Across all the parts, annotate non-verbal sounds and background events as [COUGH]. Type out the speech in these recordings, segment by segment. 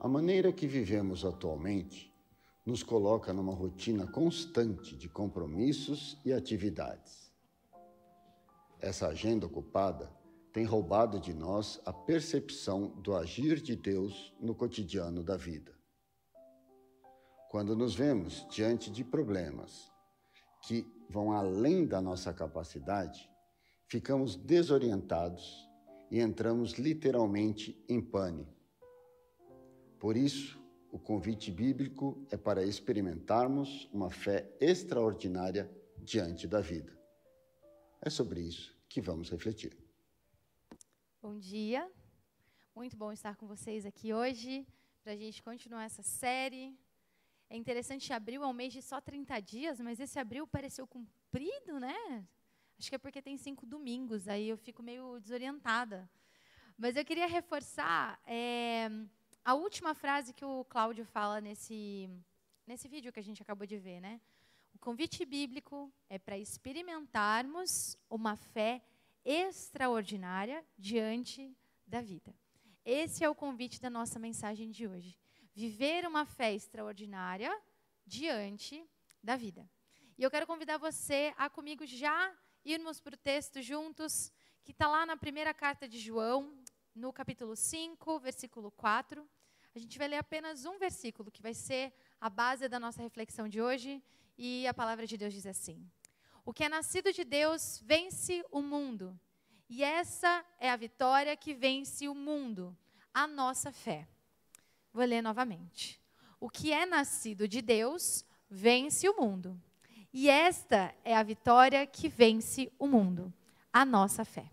A maneira que vivemos atualmente nos coloca numa rotina constante de compromissos e atividades. Essa agenda ocupada tem roubado de nós a percepção do agir de Deus no cotidiano da vida. Quando nos vemos diante de problemas que vão além da nossa capacidade, ficamos desorientados e entramos literalmente em pânico. Por isso, o convite bíblico é para experimentarmos uma fé extraordinária diante da vida. É sobre isso que vamos refletir. Bom dia, muito bom estar com vocês aqui hoje para a gente continuar essa série. É interessante, abril é um mês de só 30 dias, mas esse abril pareceu comprido, né? Acho que é porque tem cinco domingos, aí eu fico meio desorientada. Mas eu queria reforçar é, a última frase que o Cláudio fala nesse, nesse vídeo que a gente acabou de ver, né? O convite bíblico é para experimentarmos uma fé extraordinária diante da vida. Esse é o convite da nossa mensagem de hoje. Viver uma fé extraordinária diante da vida. E eu quero convidar você a comigo já irmos para o texto juntos, que está lá na primeira carta de João, no capítulo 5, versículo 4. A gente vai ler apenas um versículo, que vai ser a base da nossa reflexão de hoje, e a palavra de Deus diz assim: O que é nascido de Deus vence o mundo, e essa é a vitória que vence o mundo, a nossa fé. Vou ler novamente. O que é nascido de Deus vence o mundo, e esta é a vitória que vence o mundo, a nossa fé.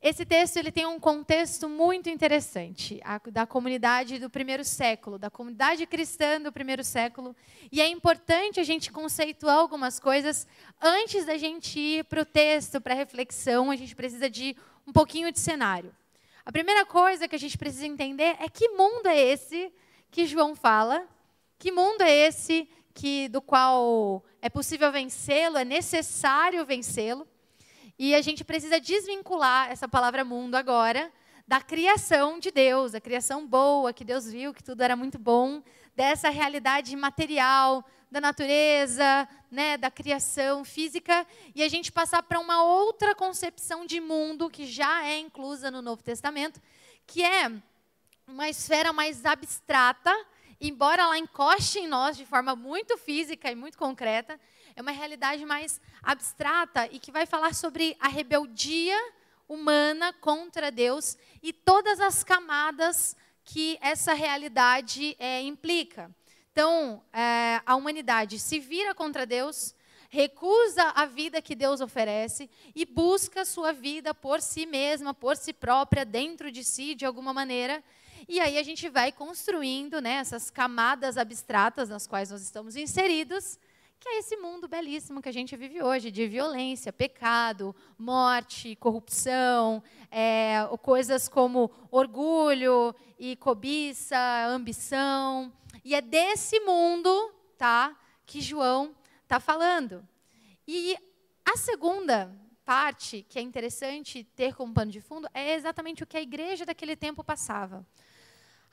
Esse texto ele tem um contexto muito interessante, a, da comunidade do primeiro século, da comunidade cristã do primeiro século. E é importante a gente conceituar algumas coisas antes da gente ir para o texto, para a reflexão. A gente precisa de um pouquinho de cenário. A primeira coisa que a gente precisa entender é que mundo é esse que João fala, que mundo é esse que do qual é possível vencê-lo, é necessário vencê-lo. E a gente precisa desvincular essa palavra mundo agora da criação de Deus, a criação boa, que Deus viu que tudo era muito bom, dessa realidade material, da natureza, né, da criação física, e a gente passar para uma outra concepção de mundo que já é inclusa no Novo Testamento, que é uma esfera mais abstrata, embora ela encoste em nós de forma muito física e muito concreta, é uma realidade mais abstrata e que vai falar sobre a rebeldia humana contra Deus e todas as camadas que essa realidade é, implica. Então, é, a humanidade se vira contra Deus, recusa a vida que Deus oferece e busca sua vida por si mesma, por si própria, dentro de si, de alguma maneira. E aí a gente vai construindo né, essas camadas abstratas nas quais nós estamos inseridos, que é esse mundo belíssimo que a gente vive hoje, de violência, pecado, morte, corrupção, é, coisas como orgulho e cobiça, ambição. E é desse mundo tá, que João está falando. E a segunda parte, que é interessante ter como pano de fundo, é exatamente o que a igreja daquele tempo passava.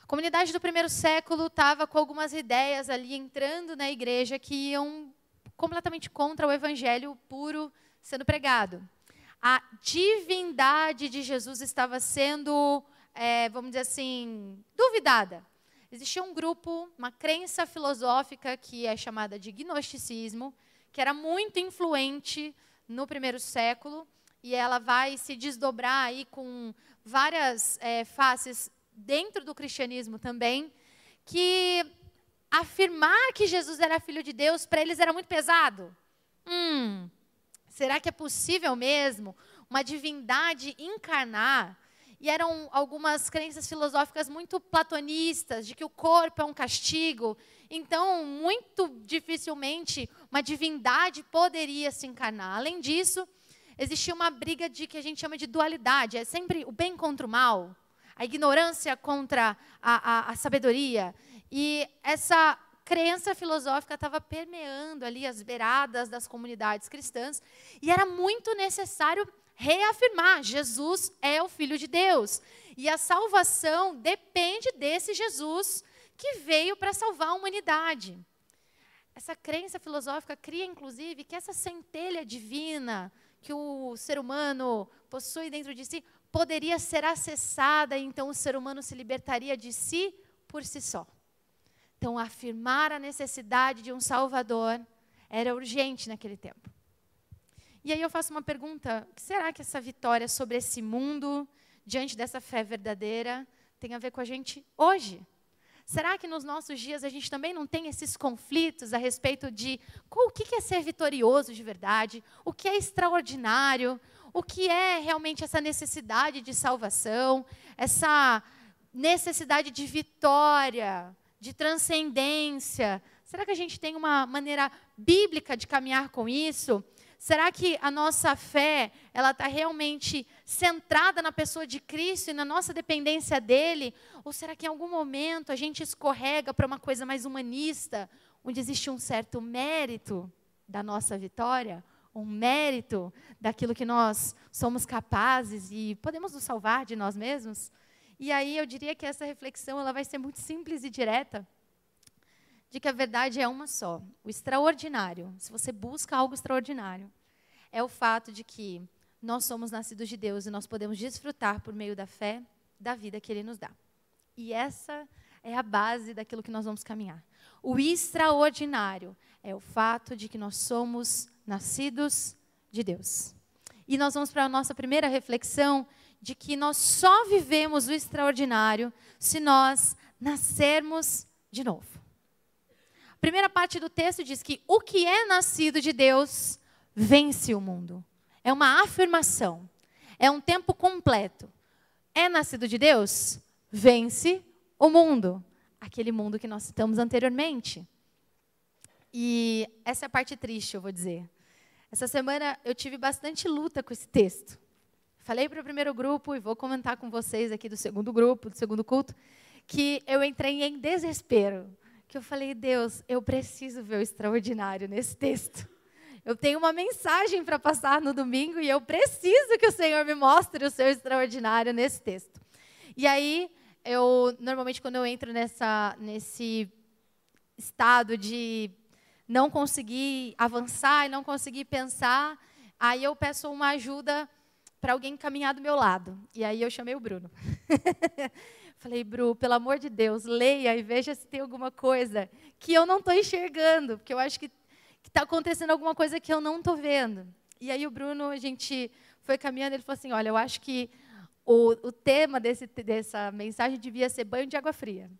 A comunidade do primeiro século estava com algumas ideias ali entrando na igreja que iam completamente contra o evangelho puro sendo pregado. A divindade de Jesus estava sendo, é, vamos dizer assim, duvidada. Existia um grupo, uma crença filosófica que é chamada de gnosticismo, que era muito influente no primeiro século, e ela vai se desdobrar aí com várias é, faces dentro do cristianismo também, que afirmar que Jesus era filho de Deus para eles era muito pesado. Hum, será que é possível mesmo uma divindade encarnar? E eram algumas crenças filosóficas muito platonistas, de que o corpo é um castigo. Então, muito dificilmente uma divindade poderia se encarnar. Além disso, existia uma briga de que a gente chama de dualidade. É sempre o bem contra o mal a ignorância contra a, a, a sabedoria. E essa crença filosófica estava permeando ali as beiradas das comunidades cristãs e era muito necessário reafirmar: Jesus é o Filho de Deus. E a salvação depende desse Jesus que veio para salvar a humanidade. Essa crença filosófica cria, inclusive, que essa centelha divina que o ser humano possui dentro de si poderia ser acessada, e então o ser humano se libertaria de si por si só. Então, afirmar a necessidade de um Salvador era urgente naquele tempo. E aí eu faço uma pergunta: será que essa vitória sobre esse mundo, diante dessa fé verdadeira, tem a ver com a gente hoje? Será que nos nossos dias a gente também não tem esses conflitos a respeito de o que é ser vitorioso de verdade, o que é extraordinário, o que é realmente essa necessidade de salvação, essa necessidade de vitória, de transcendência? Será que a gente tem uma maneira bíblica de caminhar com isso? Será que a nossa fé ela está realmente centrada na pessoa de Cristo e na nossa dependência dele? Ou será que em algum momento a gente escorrega para uma coisa mais humanista, onde existe um certo mérito da nossa vitória, um mérito daquilo que nós somos capazes e podemos nos salvar de nós mesmos? E aí eu diria que essa reflexão ela vai ser muito simples e direta de que a verdade é uma só. O extraordinário, se você busca algo extraordinário, é o fato de que nós somos nascidos de Deus e nós podemos desfrutar por meio da fé da vida que Ele nos dá. E essa é a base daquilo que nós vamos caminhar. O extraordinário é o fato de que nós somos nascidos de Deus. E nós vamos para a nossa primeira reflexão de que nós só vivemos o extraordinário se nós nascermos de novo. A primeira parte do texto diz que o que é nascido de Deus vence o mundo. É uma afirmação. É um tempo completo. É nascido de Deus? Vence o mundo. Aquele mundo que nós citamos anteriormente. E essa é a parte triste, eu vou dizer. Essa semana eu tive bastante luta com esse texto. Falei para o primeiro grupo e vou comentar com vocês aqui do segundo grupo, do segundo culto, que eu entrei em desespero que eu falei, Deus, eu preciso ver o extraordinário nesse texto. Eu tenho uma mensagem para passar no domingo e eu preciso que o Senhor me mostre o seu extraordinário nesse texto. E aí, eu normalmente quando eu entro nessa nesse estado de não conseguir avançar e não conseguir pensar, aí eu peço uma ajuda para alguém caminhar do meu lado. E aí eu chamei o Bruno. [LAUGHS] Falei, Bru, pelo amor de Deus, leia e veja se tem alguma coisa que eu não estou enxergando, porque eu acho que está acontecendo alguma coisa que eu não estou vendo. E aí o Bruno, a gente foi caminhando, ele falou assim, olha, eu acho que o, o tema desse, dessa mensagem devia ser banho de água fria.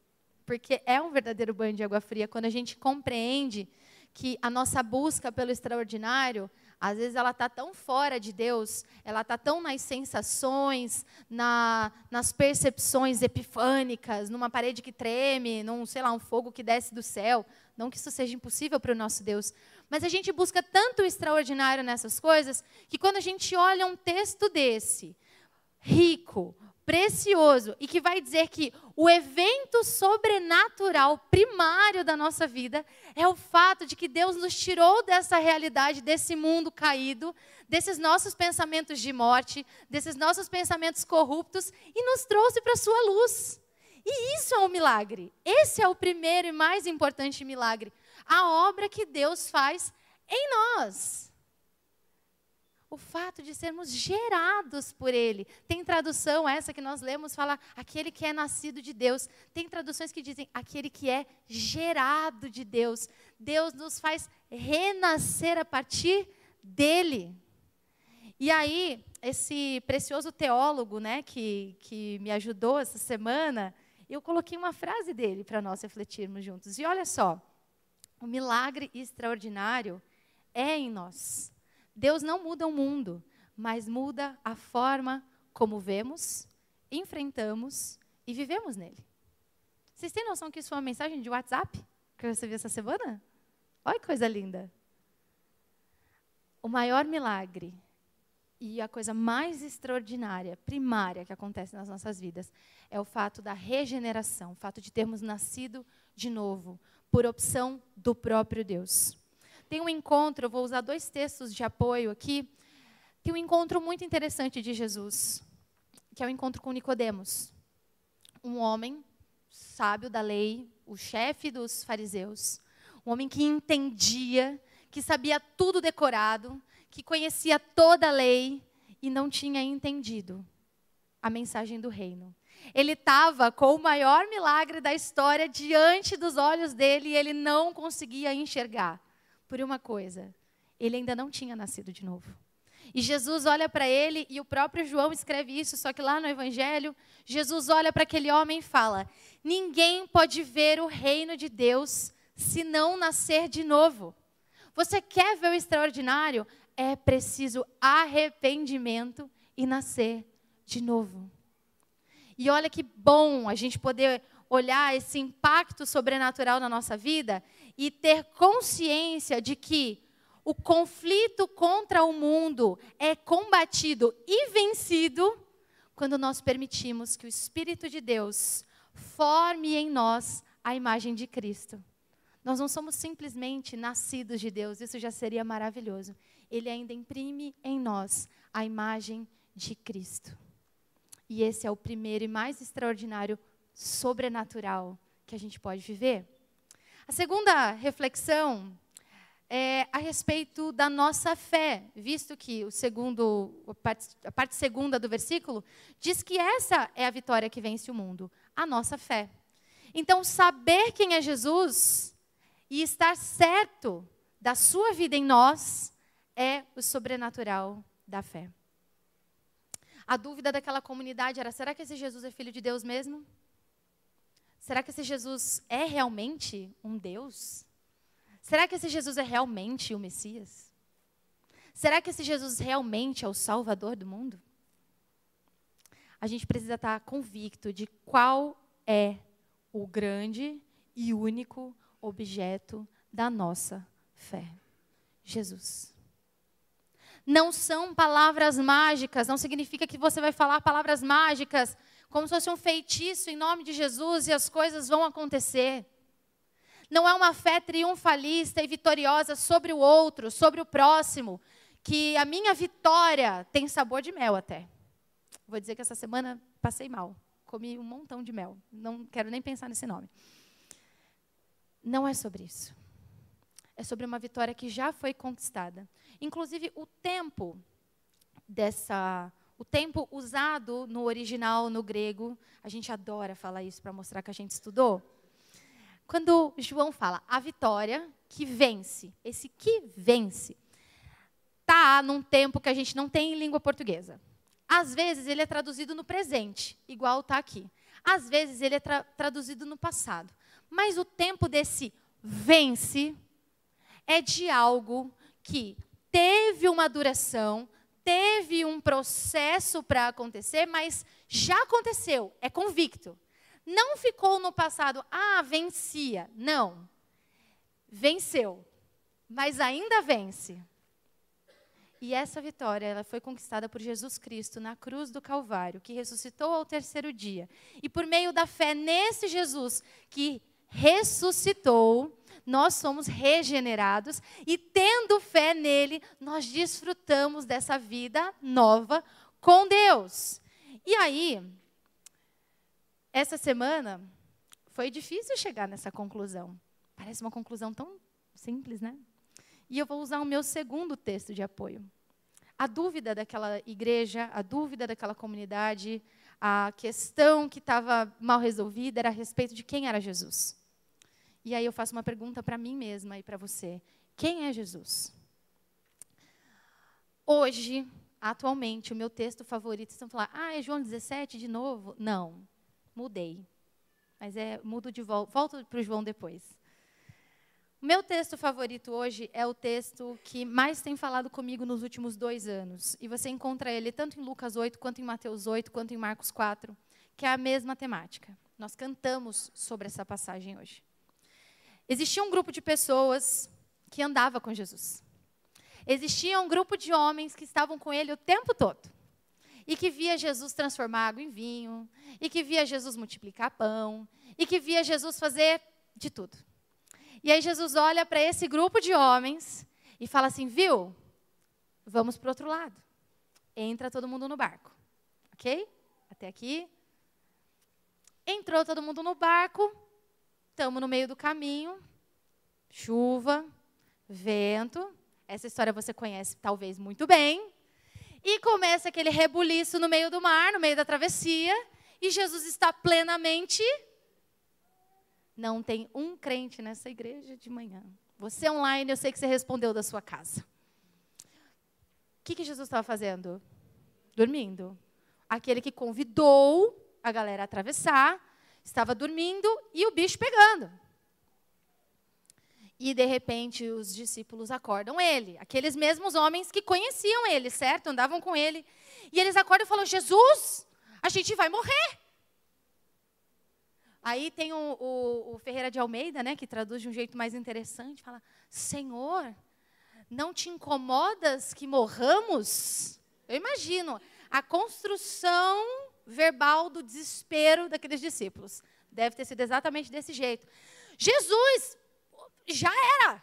Porque é um verdadeiro banho de água fria quando a gente compreende que a nossa busca pelo extraordinário às vezes ela está tão fora de Deus, ela está tão nas sensações, na, nas percepções epifânicas, numa parede que treme, num, sei lá, um fogo que desce do céu. Não que isso seja impossível para o nosso Deus. Mas a gente busca tanto o extraordinário nessas coisas, que quando a gente olha um texto desse, rico, precioso e que vai dizer que o evento sobrenatural primário da nossa vida é o fato de que Deus nos tirou dessa realidade, desse mundo caído, desses nossos pensamentos de morte, desses nossos pensamentos corruptos e nos trouxe para a sua luz. E isso é um milagre. Esse é o primeiro e mais importante milagre. A obra que Deus faz em nós o fato de sermos gerados por Ele. Tem tradução essa que nós lemos, fala aquele que é nascido de Deus. Tem traduções que dizem aquele que é gerado de Deus. Deus nos faz renascer a partir dele. E aí, esse precioso teólogo né, que, que me ajudou essa semana, eu coloquei uma frase dele para nós refletirmos juntos. E olha só, o milagre extraordinário é em nós. Deus não muda o mundo, mas muda a forma como vemos, enfrentamos e vivemos nele. Vocês têm noção que isso foi uma mensagem de WhatsApp que eu recebi essa semana? Olha que coisa linda. O maior milagre e a coisa mais extraordinária, primária que acontece nas nossas vidas é o fato da regeneração, o fato de termos nascido de novo, por opção do próprio Deus. Tem um encontro, eu vou usar dois textos de apoio aqui. tem um encontro muito interessante de Jesus, que é o encontro com Nicodemos, um homem sábio da lei, o chefe dos fariseus, um homem que entendia, que sabia tudo decorado, que conhecia toda a lei e não tinha entendido a mensagem do reino. Ele estava com o maior milagre da história diante dos olhos dele e ele não conseguia enxergar. Por uma coisa, ele ainda não tinha nascido de novo. E Jesus olha para ele, e o próprio João escreve isso, só que lá no Evangelho, Jesus olha para aquele homem e fala: Ninguém pode ver o reino de Deus se não nascer de novo. Você quer ver o extraordinário? É preciso arrependimento e nascer de novo. E olha que bom a gente poder olhar esse impacto sobrenatural na nossa vida e ter consciência de que o conflito contra o mundo é combatido e vencido quando nós permitimos que o Espírito de Deus forme em nós a imagem de Cristo. Nós não somos simplesmente nascidos de Deus, isso já seria maravilhoso. Ele ainda imprime em nós a imagem de Cristo. E esse é o primeiro e mais extraordinário sobrenatural que a gente pode viver. A segunda reflexão é, a respeito da nossa fé, visto que o segundo, a parte, a parte segunda do versículo diz que essa é a vitória que vence o mundo, a nossa fé. Então, saber quem é Jesus e estar certo da sua vida em nós é o sobrenatural da fé. A dúvida daquela comunidade era: será que esse Jesus é filho de Deus mesmo? Será que esse Jesus é realmente um Deus? Será que esse Jesus é realmente o Messias? Será que esse Jesus realmente é o Salvador do mundo? A gente precisa estar convicto de qual é o grande e único objeto da nossa fé: Jesus. Não são palavras mágicas, não significa que você vai falar palavras mágicas como se fosse um feitiço em nome de Jesus e as coisas vão acontecer. Não é uma fé triunfalista e vitoriosa sobre o outro, sobre o próximo, que a minha vitória tem sabor de mel até. Vou dizer que essa semana passei mal. Comi um montão de mel. Não quero nem pensar nesse nome. Não é sobre isso. É sobre uma vitória que já foi conquistada. Inclusive, o tempo dessa. O tempo usado no original, no grego, a gente adora falar isso para mostrar que a gente estudou quando João fala a vitória que vence, esse que vence, tá num tempo que a gente não tem em língua portuguesa. Às vezes ele é traduzido no presente, igual está aqui. Às vezes ele é tra traduzido no passado. Mas o tempo desse vence é de algo que teve uma duração, teve um processo para acontecer, mas já aconteceu, é convicto. Não ficou no passado, ah, vencia. Não. Venceu. Mas ainda vence. E essa vitória ela foi conquistada por Jesus Cristo na cruz do Calvário, que ressuscitou ao terceiro dia. E por meio da fé nesse Jesus que ressuscitou, nós somos regenerados e tendo fé nele, nós desfrutamos dessa vida nova com Deus. E aí, essa semana foi difícil chegar nessa conclusão. Parece uma conclusão tão simples, né? E eu vou usar o meu segundo texto de apoio. A dúvida daquela igreja, a dúvida daquela comunidade, a questão que estava mal resolvida era a respeito de quem era Jesus. E aí eu faço uma pergunta para mim mesma e para você: quem é Jesus? Hoje, atualmente, o meu texto favorito, estão falando, ah, é João 17 de novo? Não mudei. Mas é mudo de volta, volto para o João depois. Meu texto favorito hoje é o texto que mais tem falado comigo nos últimos dois anos. E você encontra ele tanto em Lucas 8, quanto em Mateus 8, quanto em Marcos 4, que é a mesma temática. Nós cantamos sobre essa passagem hoje. Existia um grupo de pessoas que andava com Jesus. Existia um grupo de homens que estavam com ele o tempo todo e que via Jesus transformar água em vinho, e que via Jesus multiplicar pão, e que via Jesus fazer de tudo. E aí Jesus olha para esse grupo de homens e fala assim: viu? Vamos para o outro lado. entra todo mundo no barco. Ok? Até aqui. Entrou todo mundo no barco, estamos no meio do caminho, chuva, vento. Essa história você conhece talvez muito bem. E começa aquele rebuliço no meio do mar, no meio da travessia, e Jesus está plenamente. Não tem um crente nessa igreja de manhã. Você online, eu sei que você respondeu da sua casa. O que, que Jesus estava fazendo? Dormindo. Aquele que convidou a galera a atravessar, estava dormindo e o bicho pegando. E de repente os discípulos acordam ele, aqueles mesmos homens que conheciam ele, certo? Andavam com ele. E eles acordam e falam: Jesus, a gente vai morrer. Aí tem o, o, o, Ferreira de Almeida, né, que traduz de um jeito mais interessante, fala: Senhor, não te incomodas que morramos? Eu imagino a construção verbal do desespero daqueles discípulos. Deve ter sido exatamente desse jeito. Jesus, já era.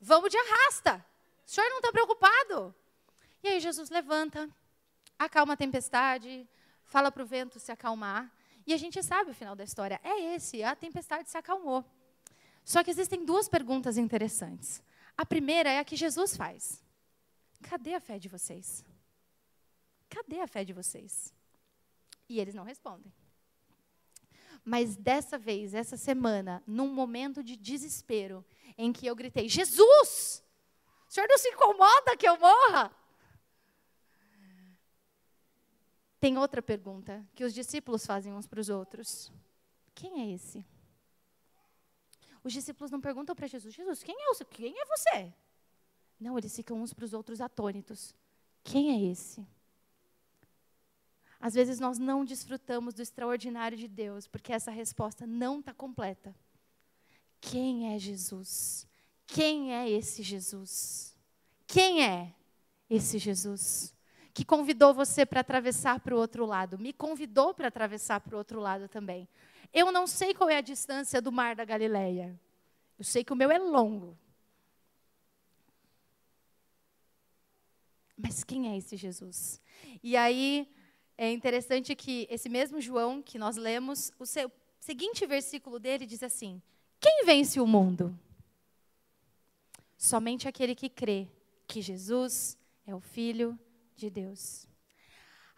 Vamos de arrasta. O senhor não está preocupado? E aí Jesus levanta, acalma a tempestade, fala para o vento se acalmar. E a gente sabe o final da história. É esse, a tempestade se acalmou. Só que existem duas perguntas interessantes. A primeira é a que Jesus faz. Cadê a fé de vocês? Cadê a fé de vocês? E eles não respondem. Mas dessa vez, essa semana, num momento de desespero, em que eu gritei: Jesus! O senhor não se incomoda que eu morra? Tem outra pergunta que os discípulos fazem uns para os outros: Quem é esse? Os discípulos não perguntam para Jesus: Jesus, quem é, quem é você? Não, eles ficam uns para os outros atônitos: Quem é esse? Às vezes nós não desfrutamos do extraordinário de Deus, porque essa resposta não está completa. Quem é Jesus? Quem é esse Jesus? Quem é esse Jesus? Que convidou você para atravessar para o outro lado, me convidou para atravessar para o outro lado também. Eu não sei qual é a distância do mar da Galileia. Eu sei que o meu é longo. Mas quem é esse Jesus? E aí, é interessante que esse mesmo João que nós lemos, o seu, seguinte versículo dele diz assim: Quem vence o mundo? Somente aquele que crê que Jesus é o Filho de Deus.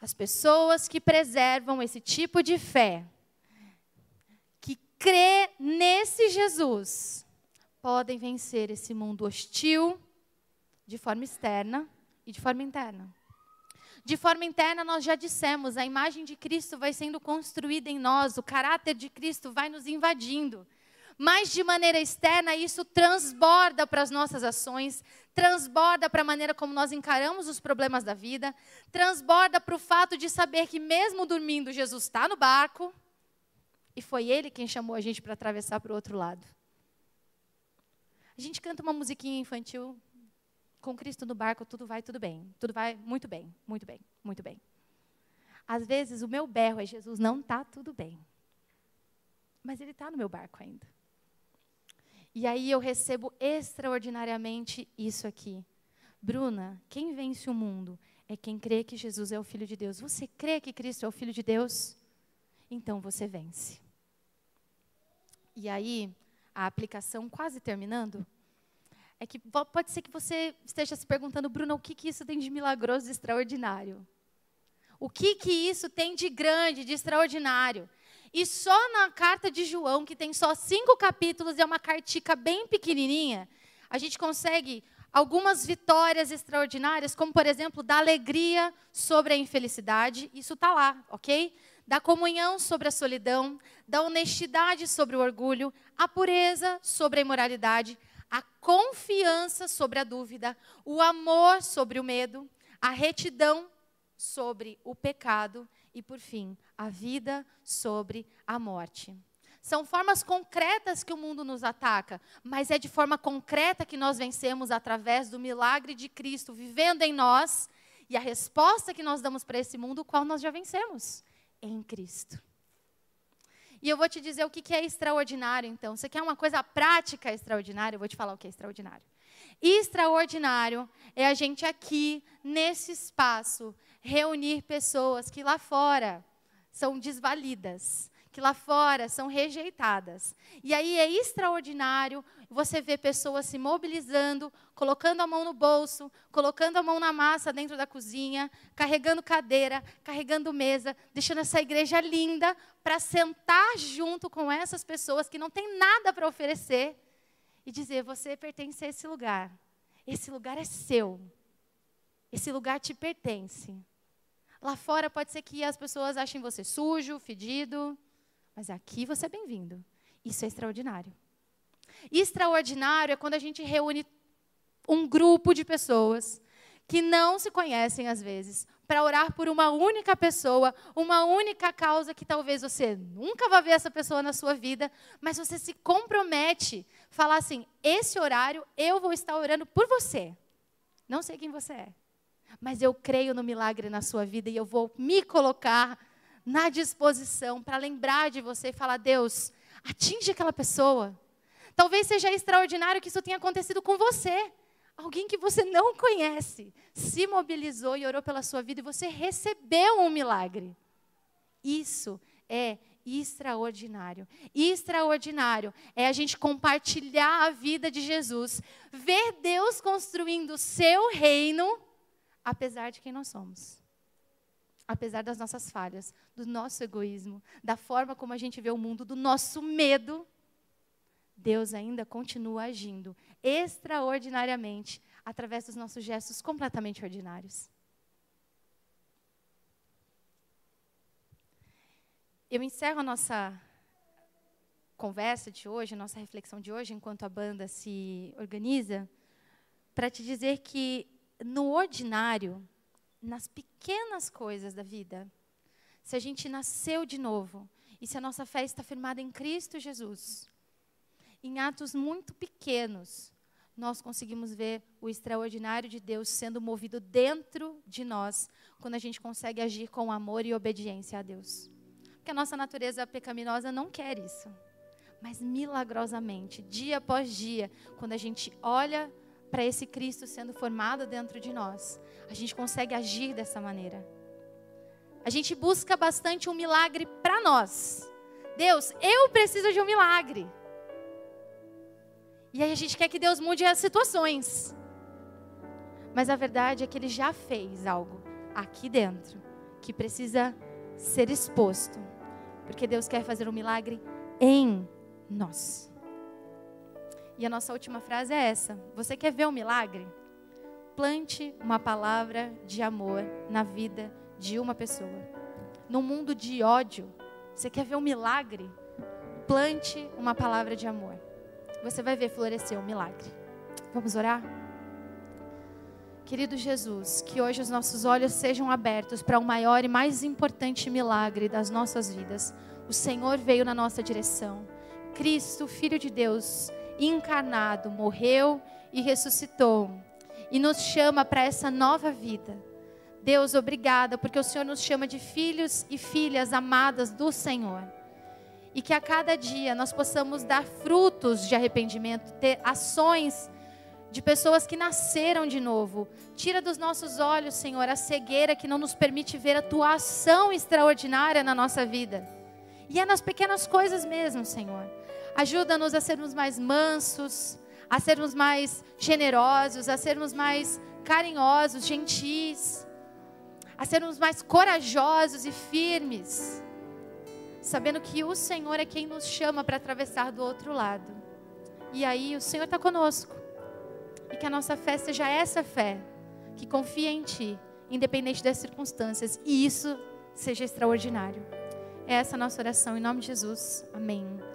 As pessoas que preservam esse tipo de fé, que crê nesse Jesus, podem vencer esse mundo hostil de forma externa e de forma interna. De forma interna, nós já dissemos, a imagem de Cristo vai sendo construída em nós, o caráter de Cristo vai nos invadindo. Mas de maneira externa, isso transborda para as nossas ações, transborda para a maneira como nós encaramos os problemas da vida, transborda para o fato de saber que, mesmo dormindo, Jesus está no barco e foi Ele quem chamou a gente para atravessar para o outro lado. A gente canta uma musiquinha infantil com Cristo no barco, tudo vai tudo bem. Tudo vai muito bem, muito bem, muito bem. Às vezes o meu berro é Jesus, não está tudo bem. Mas ele está no meu barco ainda. E aí eu recebo extraordinariamente isso aqui. Bruna, quem vence o mundo é quem crê que Jesus é o Filho de Deus. Você crê que Cristo é o Filho de Deus? Então você vence. E aí, a aplicação quase terminando, é que pode ser que você esteja se perguntando, Bruno, o que, que isso tem de milagroso e extraordinário? O que, que isso tem de grande, de extraordinário? E só na carta de João, que tem só cinco capítulos e é uma cartica bem pequenininha, a gente consegue algumas vitórias extraordinárias, como, por exemplo, da alegria sobre a infelicidade. Isso está lá, ok? Da comunhão sobre a solidão, da honestidade sobre o orgulho, a pureza sobre a imoralidade, a confiança sobre a dúvida, o amor sobre o medo, a retidão sobre o pecado e, por fim, a vida sobre a morte. São formas concretas que o mundo nos ataca, mas é de forma concreta que nós vencemos através do milagre de Cristo vivendo em nós e a resposta que nós damos para esse mundo, qual nós já vencemos? Em Cristo. E eu vou te dizer o que é extraordinário, então. Você quer uma coisa prática extraordinária? Eu vou te falar o que é extraordinário. Extraordinário é a gente aqui, nesse espaço, reunir pessoas que lá fora são desvalidas, que lá fora são rejeitadas. E aí é extraordinário você ver pessoas se mobilizando, colocando a mão no bolso, colocando a mão na massa dentro da cozinha, carregando cadeira, carregando mesa, deixando essa igreja linda para sentar junto com essas pessoas que não têm nada para oferecer e dizer: você pertence a esse lugar. Esse lugar é seu. Esse lugar te pertence. Lá fora pode ser que as pessoas achem você sujo, fedido, mas aqui você é bem-vindo. Isso é extraordinário. Extraordinário é quando a gente reúne um grupo de pessoas que não se conhecem às vezes, para orar por uma única pessoa, uma única causa que talvez você nunca vá ver essa pessoa na sua vida, mas você se compromete, falar assim: esse horário eu vou estar orando por você. Não sei quem você é, mas eu creio no milagre na sua vida e eu vou me colocar na disposição para lembrar de você e falar: Deus, atinge aquela pessoa. Talvez seja extraordinário que isso tenha acontecido com você. Alguém que você não conhece se mobilizou e orou pela sua vida e você recebeu um milagre. Isso é extraordinário. Extraordinário é a gente compartilhar a vida de Jesus, ver Deus construindo o seu reino, apesar de quem nós somos apesar das nossas falhas, do nosso egoísmo, da forma como a gente vê o mundo, do nosso medo, Deus ainda continua agindo extraordinariamente através dos nossos gestos completamente ordinários. Eu encerro a nossa conversa de hoje, a nossa reflexão de hoje, enquanto a banda se organiza, para te dizer que no ordinário nas pequenas coisas da vida. Se a gente nasceu de novo e se a nossa fé está firmada em Cristo Jesus, em atos muito pequenos, nós conseguimos ver o extraordinário de Deus sendo movido dentro de nós, quando a gente consegue agir com amor e obediência a Deus. Porque a nossa natureza pecaminosa não quer isso. Mas milagrosamente, dia após dia, quando a gente olha para esse Cristo sendo formado dentro de nós, a gente consegue agir dessa maneira. A gente busca bastante um milagre para nós. Deus, eu preciso de um milagre. E aí a gente quer que Deus mude as situações. Mas a verdade é que Ele já fez algo aqui dentro que precisa ser exposto. Porque Deus quer fazer um milagre em nós. E a nossa última frase é essa: Você quer ver um milagre? Plante uma palavra de amor na vida de uma pessoa. No mundo de ódio, você quer ver um milagre? Plante uma palavra de amor. Você vai ver florescer um milagre. Vamos orar? Querido Jesus, que hoje os nossos olhos sejam abertos para o maior e mais importante milagre das nossas vidas. O Senhor veio na nossa direção. Cristo, Filho de Deus, encarnado, morreu e ressuscitou e nos chama para essa nova vida. Deus, obrigada, porque o Senhor nos chama de filhos e filhas amadas do Senhor. E que a cada dia nós possamos dar frutos de arrependimento, ter ações de pessoas que nasceram de novo. Tira dos nossos olhos, Senhor, a cegueira que não nos permite ver a tua ação extraordinária na nossa vida. E é nas pequenas coisas mesmo, Senhor. Ajuda-nos a sermos mais mansos, a sermos mais generosos, a sermos mais carinhosos, gentis, a sermos mais corajosos e firmes, sabendo que o Senhor é quem nos chama para atravessar do outro lado. E aí o Senhor está conosco. E que a nossa fé seja essa fé, que confia em Ti, independente das circunstâncias, e isso seja extraordinário. É essa a nossa oração, em nome de Jesus. Amém.